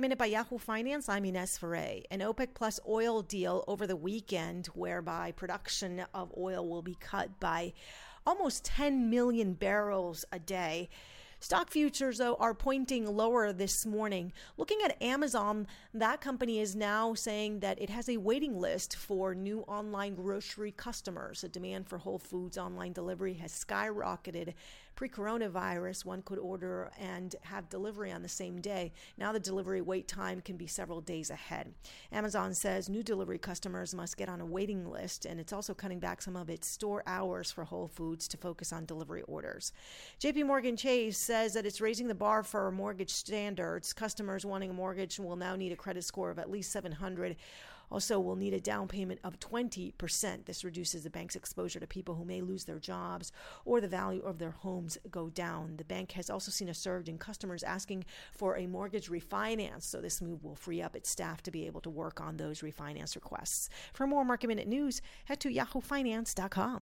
Minute by Yahoo Finance. I'm Ines Ferre. An OPEC Plus oil deal over the weekend, whereby production of oil will be cut by almost 10 million barrels a day. Stock futures, though, are pointing lower this morning. Looking at Amazon, that company is now saying that it has a waiting list for new online grocery customers. The demand for Whole Foods online delivery has skyrocketed. Pre coronavirus, one could order and have delivery on the same day. Now the delivery wait time can be several days ahead. Amazon says new delivery customers must get on a waiting list, and it's also cutting back some of its store hours for Whole Foods to focus on delivery orders. JP Morgan Chase says that it's raising the bar for mortgage standards. Customers wanting a mortgage will now need a credit score of at least 700. Also, will need a down payment of 20%. This reduces the bank's exposure to people who may lose their jobs or the value of their homes go down. The bank has also seen a surge in customers asking for a mortgage refinance, so this move will free up its staff to be able to work on those refinance requests. For more market minute news, head to yahoofinance.com.